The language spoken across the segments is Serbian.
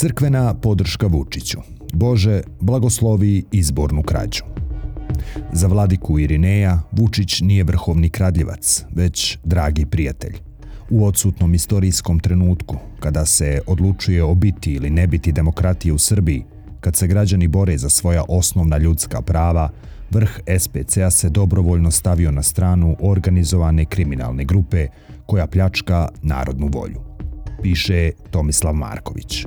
Crkvena podrška Vučiću. Bože, blagoslovi izbornu krađu. Za vladiku Irineja, Vučić nije vrhovni kradljivac, već dragi prijatelj. U odsutnom istorijskom trenutku, kada se odlučuje o biti ili ne biti demokratije u Srbiji, kad se građani bore za svoja osnovna ljudska prava, vrh SPC-a se dobrovoljno stavio na stranu organizovane kriminalne grupe koja pljačka narodnu volju. Piše Tomislav Marković.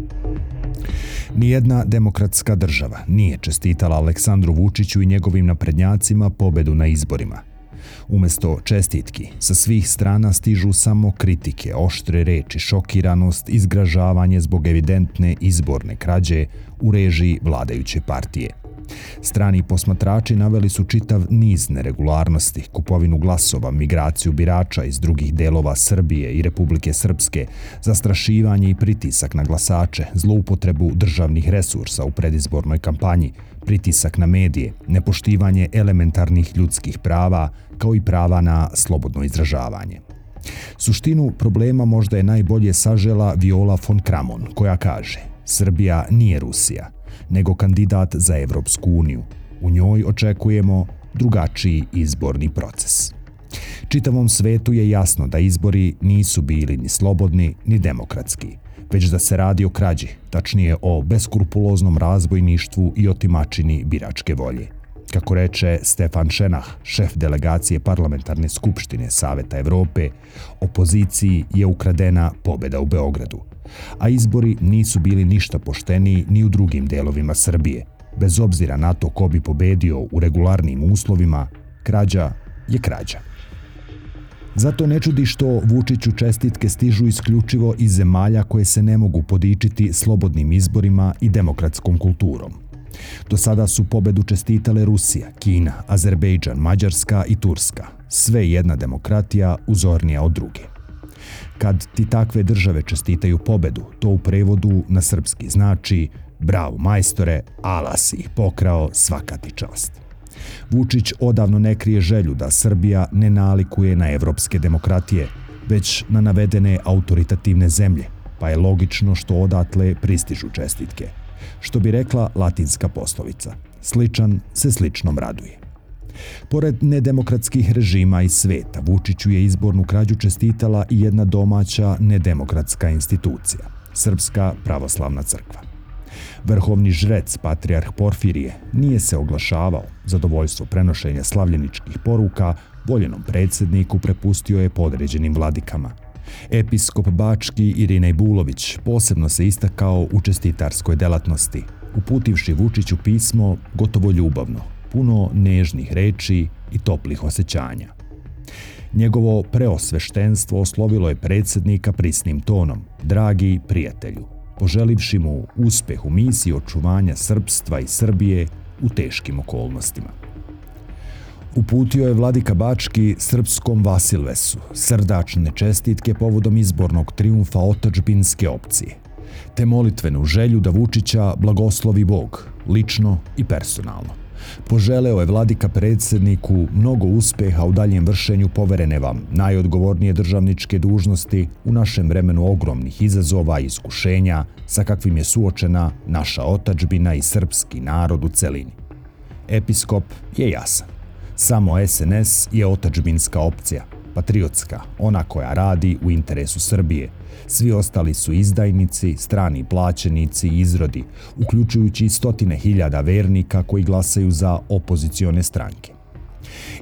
Nijedna demokratska država nije čestitala Aleksandru Vučiću i njegovim naprednjacima pobedu na izborima. Umesto čestitki, sa svih strana stižu samo kritike, oštre reči, šokiranost, izgražavanje zbog evidentne izborne krađe u režiji vladajuće partije – Strani posmatrači naveli su čitav niz neregularnosti, kupovinu glasova, migraciju birača iz drugih delova Srbije i Republike Srpske, zastrašivanje i pritisak na glasače, zloupotrebu državnih resursa u predizbornoj kampanji, pritisak na medije, nepoštivanje elementarnih ljudskih prava, kao i prava na slobodno izražavanje. Suštinu problema možda je najbolje sažela Viola von Kramon, koja kaže Srbija nije Rusija – nego kandidat za Evropsku uniju. U njoj očekujemo drugačiji izborni proces. Čitavom svetu je jasno da izbori nisu bili ni slobodni ni demokratski, već da se radi o krađi, tačnije o beskrupuloznom razbojništvu i otimačini biračke volje. Kako reče Stefan Šenah, šef delegacije Parlamentarne skupštine Saveta Evrope, opoziciji je ukradena pobeda u Beogradu – a izbori nisu bili ništa pošteniji ni u drugim delovima Srbije. Bez obzira na to ko bi pobedio u regularnim uslovima, krađa je krađa. Zato ne čudi što Vučiću čestitke stižu isključivo iz zemalja koje se ne mogu podičiti slobodnim izborima i demokratskom kulturom. Do sada su pobedu čestitale Rusija, Kina, Azerbejdžan, Mađarska i Turska. Sve jedna demokratija uzornija od druge. Kad ti takve države čestitaju pobedu, to u prevodu na srpski znači bravo majstore, ala si ih pokrao, svaka ti čast. Vučić odavno ne krije želju da Srbija ne nalikuje na evropske demokratije, već na navedene autoritativne zemlje, pa je logično što odatle pristižu čestitke. Što bi rekla latinska poslovica, sličan se sličnom raduje. Pored nedemokratskih režima i sveta, Vučiću je izbornu krađu čestitala i jedna domaća nedemokratska institucija, Srpska pravoslavna crkva. Vrhovni žrec, patrijarh Porfirije, nije se oglašavao, zadovoljstvo prenošenja slavljeničkih poruka voljenom predsedniku prepustio je podređenim vladikama. Episkop Bački Irinej Bulović posebno se istakao u čestitarskoj delatnosti, uputivši Vučiću pismo gotovo ljubavno, puno nežnih reči i toplih osjećanja. Njegovo preosveštenstvo oslovilo je predsednika prisnim tonom, dragi prijatelju, poželivši mu uspeh u misiji očuvanja srpstva i Srbije u teškim okolnostima. Uputio je vladika Bački srpskom Vasilvesu srdačne čestitke povodom izbornog triumfa otačbinske opcije, te molitvenu želju da Vučića blagoslovi Bog, lično i personalno. Poželeo je vladika predsedniku mnogo uspeha u daljem vršenju poverene vam najodgovornije državničke dužnosti u našem vremenu ogromnih izazova i iskušenja sa kakvim je suočena naša otačbina i srpski narod u celini. Episkop je jasan. Samo SNS je otačbinska opcija, patriotska, ona koja radi u interesu Srbije – Svi ostali su izdajnici, strani plaćenici i izrodi, uključujući stotine hiljada vernika koji glasaju za opozicione stranke.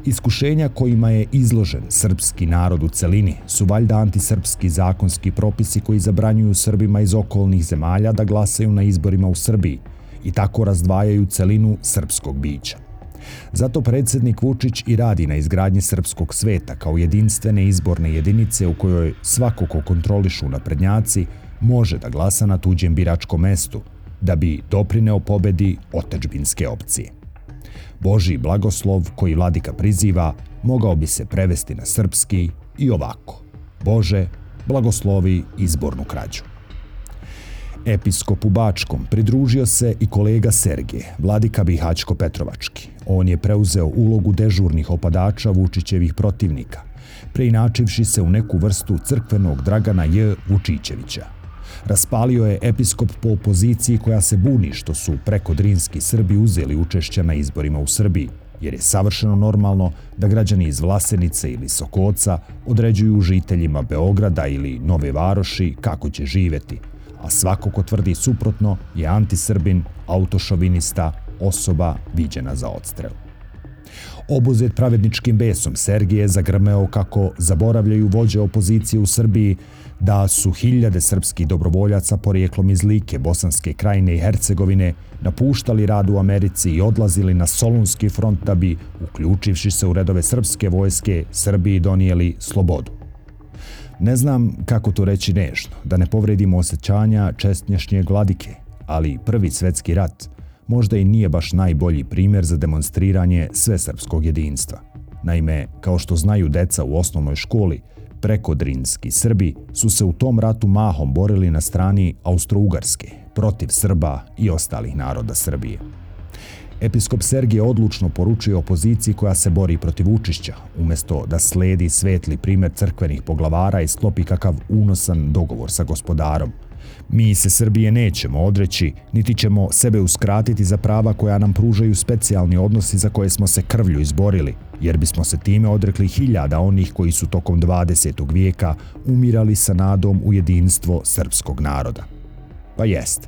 Iskušenja kojima je izložen srpski narod u celini su valjda antisrpski zakonski propisi koji zabranjuju Srbima iz okolnih zemalja da glasaju na izborima u Srbiji i tako razdvajaju celinu srpskog bića. Zato predsednik Vučić i radi na izgradnji srpskog sveta kao jedinstvene izborne jedinice u kojoj svako ko kontrolišu naprednjaci može da glasa na tuđem biračkom mestu, da bi doprineo pobedi otečbinske opcije. Boži blagoslov koji vladika priziva mogao bi se prevesti na srpski i ovako. Bože, blagoslovi izbornu krađu. Episkopu Bačkom pridružio se i kolega Sergije, vladika Bihaćko-Petrovački. On je preuzeo ulogu dežurnih opadača Vučićevih protivnika, preinačivši se u neku vrstu crkvenog Dragana J. Vučićevića. Raspalio je episkop po opoziciji koja se buni što su preko Drinski Srbi uzeli učešća na izborima u Srbiji, jer je savršeno normalno da građani iz Vlasenice ili Sokoca određuju žiteljima Beograda ili Nove Varoši kako će živeti, a svako ko tvrdi suprotno je antisrbin, autošovinista, osoba viđena za odstrel. Obuzet pravedničkim besom, Sergije zagrmeo kako zaboravljaju vođe opozicije u Srbiji da su hiljade srpskih dobrovoljaca porijeklom iz Like, Bosanske krajine i Hercegovine napuštali rad u Americi i odlazili na Solunski front da bi, uključivši se u redove srpske vojske, Srbiji donijeli slobodu. Ne znam kako to reći nežno, da ne povredimo osjećanja čestnjašnje gladike, ali prvi svetski rat možda i nije baš najbolji primjer za demonstriranje svesrpskog jedinstva. Naime, kao što znaju deca u osnovnoj školi, prekodrinski Srbi su se u tom ratu mahom borili na strani Austro-Ugarske, protiv Srba i ostalih naroda Srbije. Episkop Sergije odlučno poručuje opoziciji koja se bori protiv učišća, umesto da sledi svetli primer crkvenih poglavara i sklopi kakav unosan dogovor sa gospodarom. Mi se Srbije nećemo odreći, niti ćemo sebe uskratiti za prava koja nam pružaju specijalni odnosi za koje smo se krvlju izborili, jer bismo se time odrekli hiljada onih koji su tokom 20. vijeka umirali sa nadom u jedinstvo srpskog naroda. Pa jest,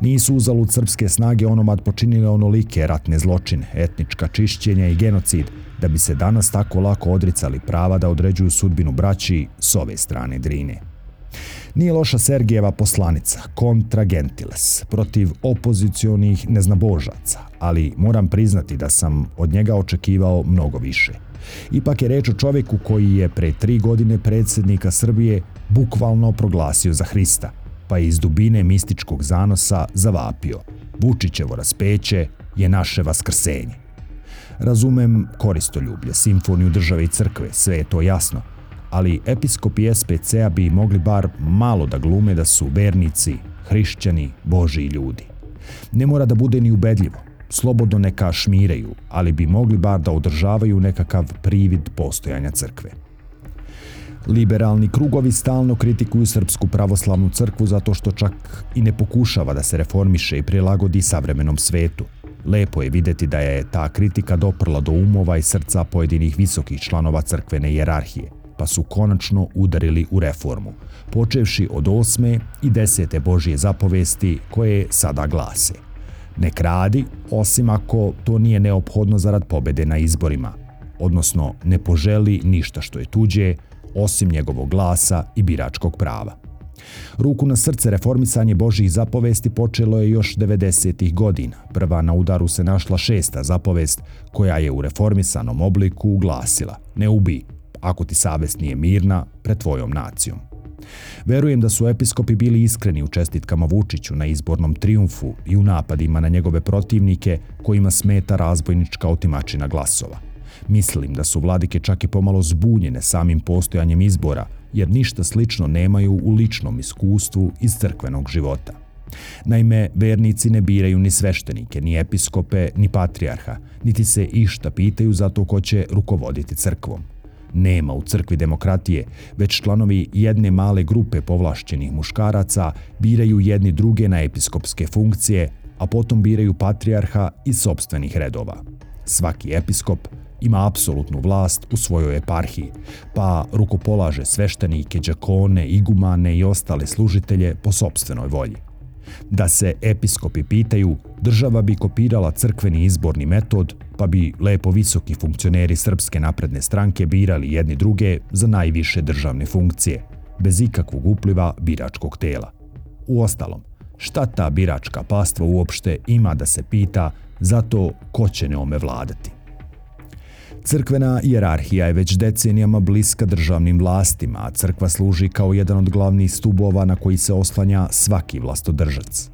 Nisu uzalud srpske snage onomad počinile onolike ratne zločine, etnička čišćenja i genocid, da bi se danas tako lako odricali prava da određuju sudbinu braći s ove strane Drine. Nije loša Sergijeva poslanica, kontra gentiles, protiv opozicionih neznabožaca, ali moram priznati da sam od njega očekivao mnogo više. Ipak je reč o čovjeku koji je pre tri godine predsjednika Srbije bukvalno proglasio za Hrista – pa iz dubine mističkog zanosa zavapio. Vučićevo raspeće je naše vaskrsenje. Razumem koristoljublje, simfoniju države i crkve, sve je to jasno, ali episkopi SPC-a bi mogli bar malo da glume da su vernici, hrišćani, boži ljudi. Ne mora da bude ni ubedljivo, slobodno neka šmireju, ali bi mogli bar da održavaju nekakav privid postojanja crkve. Liberalni krugovi stalno kritikuju Srpsku pravoslavnu crkvu zato što čak i ne pokušava da se reformiše i prilagodi savremenom svetu. Lepo je videti da je ta kritika doprla do umova i srca pojedinih visokih članova crkvene jerarhije, pa su konačno udarili u reformu, počevši od osme i desete Božije zapovesti koje sada glase. Ne kradi, osim ako to nije neophodno zarad pobede na izborima, odnosno ne poželi ništa što je tuđe, osim njegovog glasa i biračkog prava. Ruku na srce reformisanje Božih zapovesti počelo je još 90. godina. Prva na udaru se našla šesta zapovest koja je u reformisanom obliku uglasila Ne ubi, ako ti savest nije mirna, pred tvojom nacijom. Verujem da su episkopi bili iskreni u čestitkama Vučiću na izbornom triumfu i u napadima na njegove protivnike kojima smeta razbojnička otimačina glasova – Mislim da su vladike čak i pomalo zbunjene samim postojanjem izbora, jer ništa slično nemaju u ličnom iskustvu iz crkvenog života. Naime, vernici ne biraju ni sveštenike, ni episkope, ni patrijarha, niti se išta pitaju za to ko će rukovoditi crkvom. Nema u crkvi demokratije, već članovi jedne male grupe povlašćenih muškaraca biraju jedni druge na episkopske funkcije, a potom biraju patrijarha iz sobstvenih redova. Svaki episkop ima apsolutnu vlast u svojoj eparhiji, pa rukopolaže sveštenike, džakone, igumane i ostale služitelje po sobstvenoj volji. Da se episkopi pitaju, država bi kopirala crkveni izborni metod, pa bi lepo visoki funkcioneri Srpske napredne stranke birali jedni druge za najviše državne funkcije, bez ikakvog upliva biračkog tela. U ostalom, šta ta biračka pastva uopšte ima da se pita za to ko će neome vladati? Crkvena jerarhija je već decenijama bliska državnim vlastima, a crkva služi kao jedan od glavnih stubova na koji se oslanja svaki vlastodržac.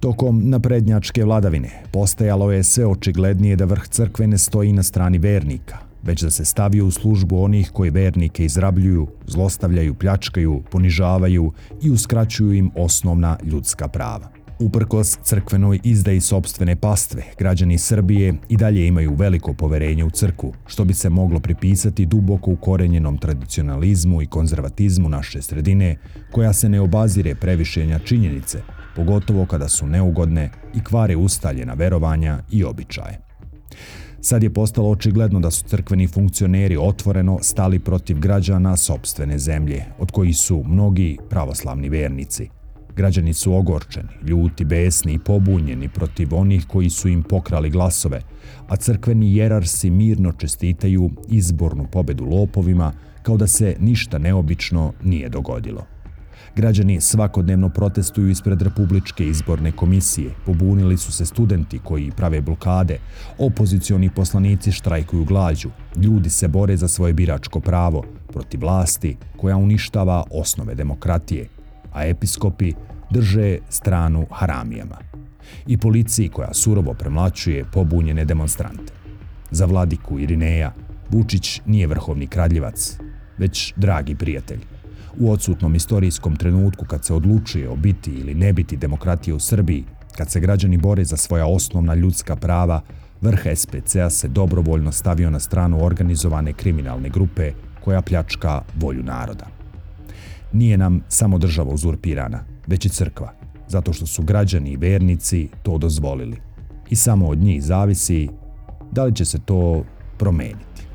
Tokom naprednjačke vladavine postajalo je sve očiglednije da vrh crkve ne stoji na strani vernika, već da se stavio u službu onih koji vernike izrabljuju, zlostavljaju, pljačkaju, ponižavaju i uskraćuju im osnovna ljudska prava. Uprkos crkvenoj izdaji sobstvene pastve, građani Srbije i dalje imaju veliko poverenje u crku, što bi se moglo pripisati duboko ukorenjenom tradicionalizmu i konzervatizmu naše sredine, koja se ne obazire previšenja činjenice, pogotovo kada su neugodne i kvare ustaljena verovanja i običaje. Sad je postalo očigledno da su crkveni funkcioneri otvoreno stali protiv građana sobstvene zemlje, od kojih su mnogi pravoslavni vernici. Građani su ogorčeni, ljuti, besni i pobunjeni protiv onih koji su im pokrali glasove, a crkveni jerarsi mirno čestitaju izbornu pobedu lopovima kao da se ništa neobično nije dogodilo. Građani svakodnevno protestuju ispred Republičke izborne komisije, pobunili su se studenti koji prave blokade, opozicioni poslanici štrajkuju glađu, ljudi se bore za svoje biračko pravo protiv vlasti koja uništava osnove demokratije, a episkopi drže stranu haramijama i policiji koja surovo premlačuje pobunjene demonstrante. Za vladiku Irineja, Vučić nije vrhovni kraljevac, već dragi prijatelj. U odsutnom istorijskom trenutku kad se odlučuje o biti ili ne biti demokratije u Srbiji, kad se građani bore za svoja osnovna ljudska prava, vrh SPC-a se dobrovoljno stavio na stranu organizovane kriminalne grupe koja pljačka volju naroda. Nije nam samo država uzurpirana, već i crkva, zato što su građani i vernici to dozvolili. I samo od njih zavisi da li će se to promeniti.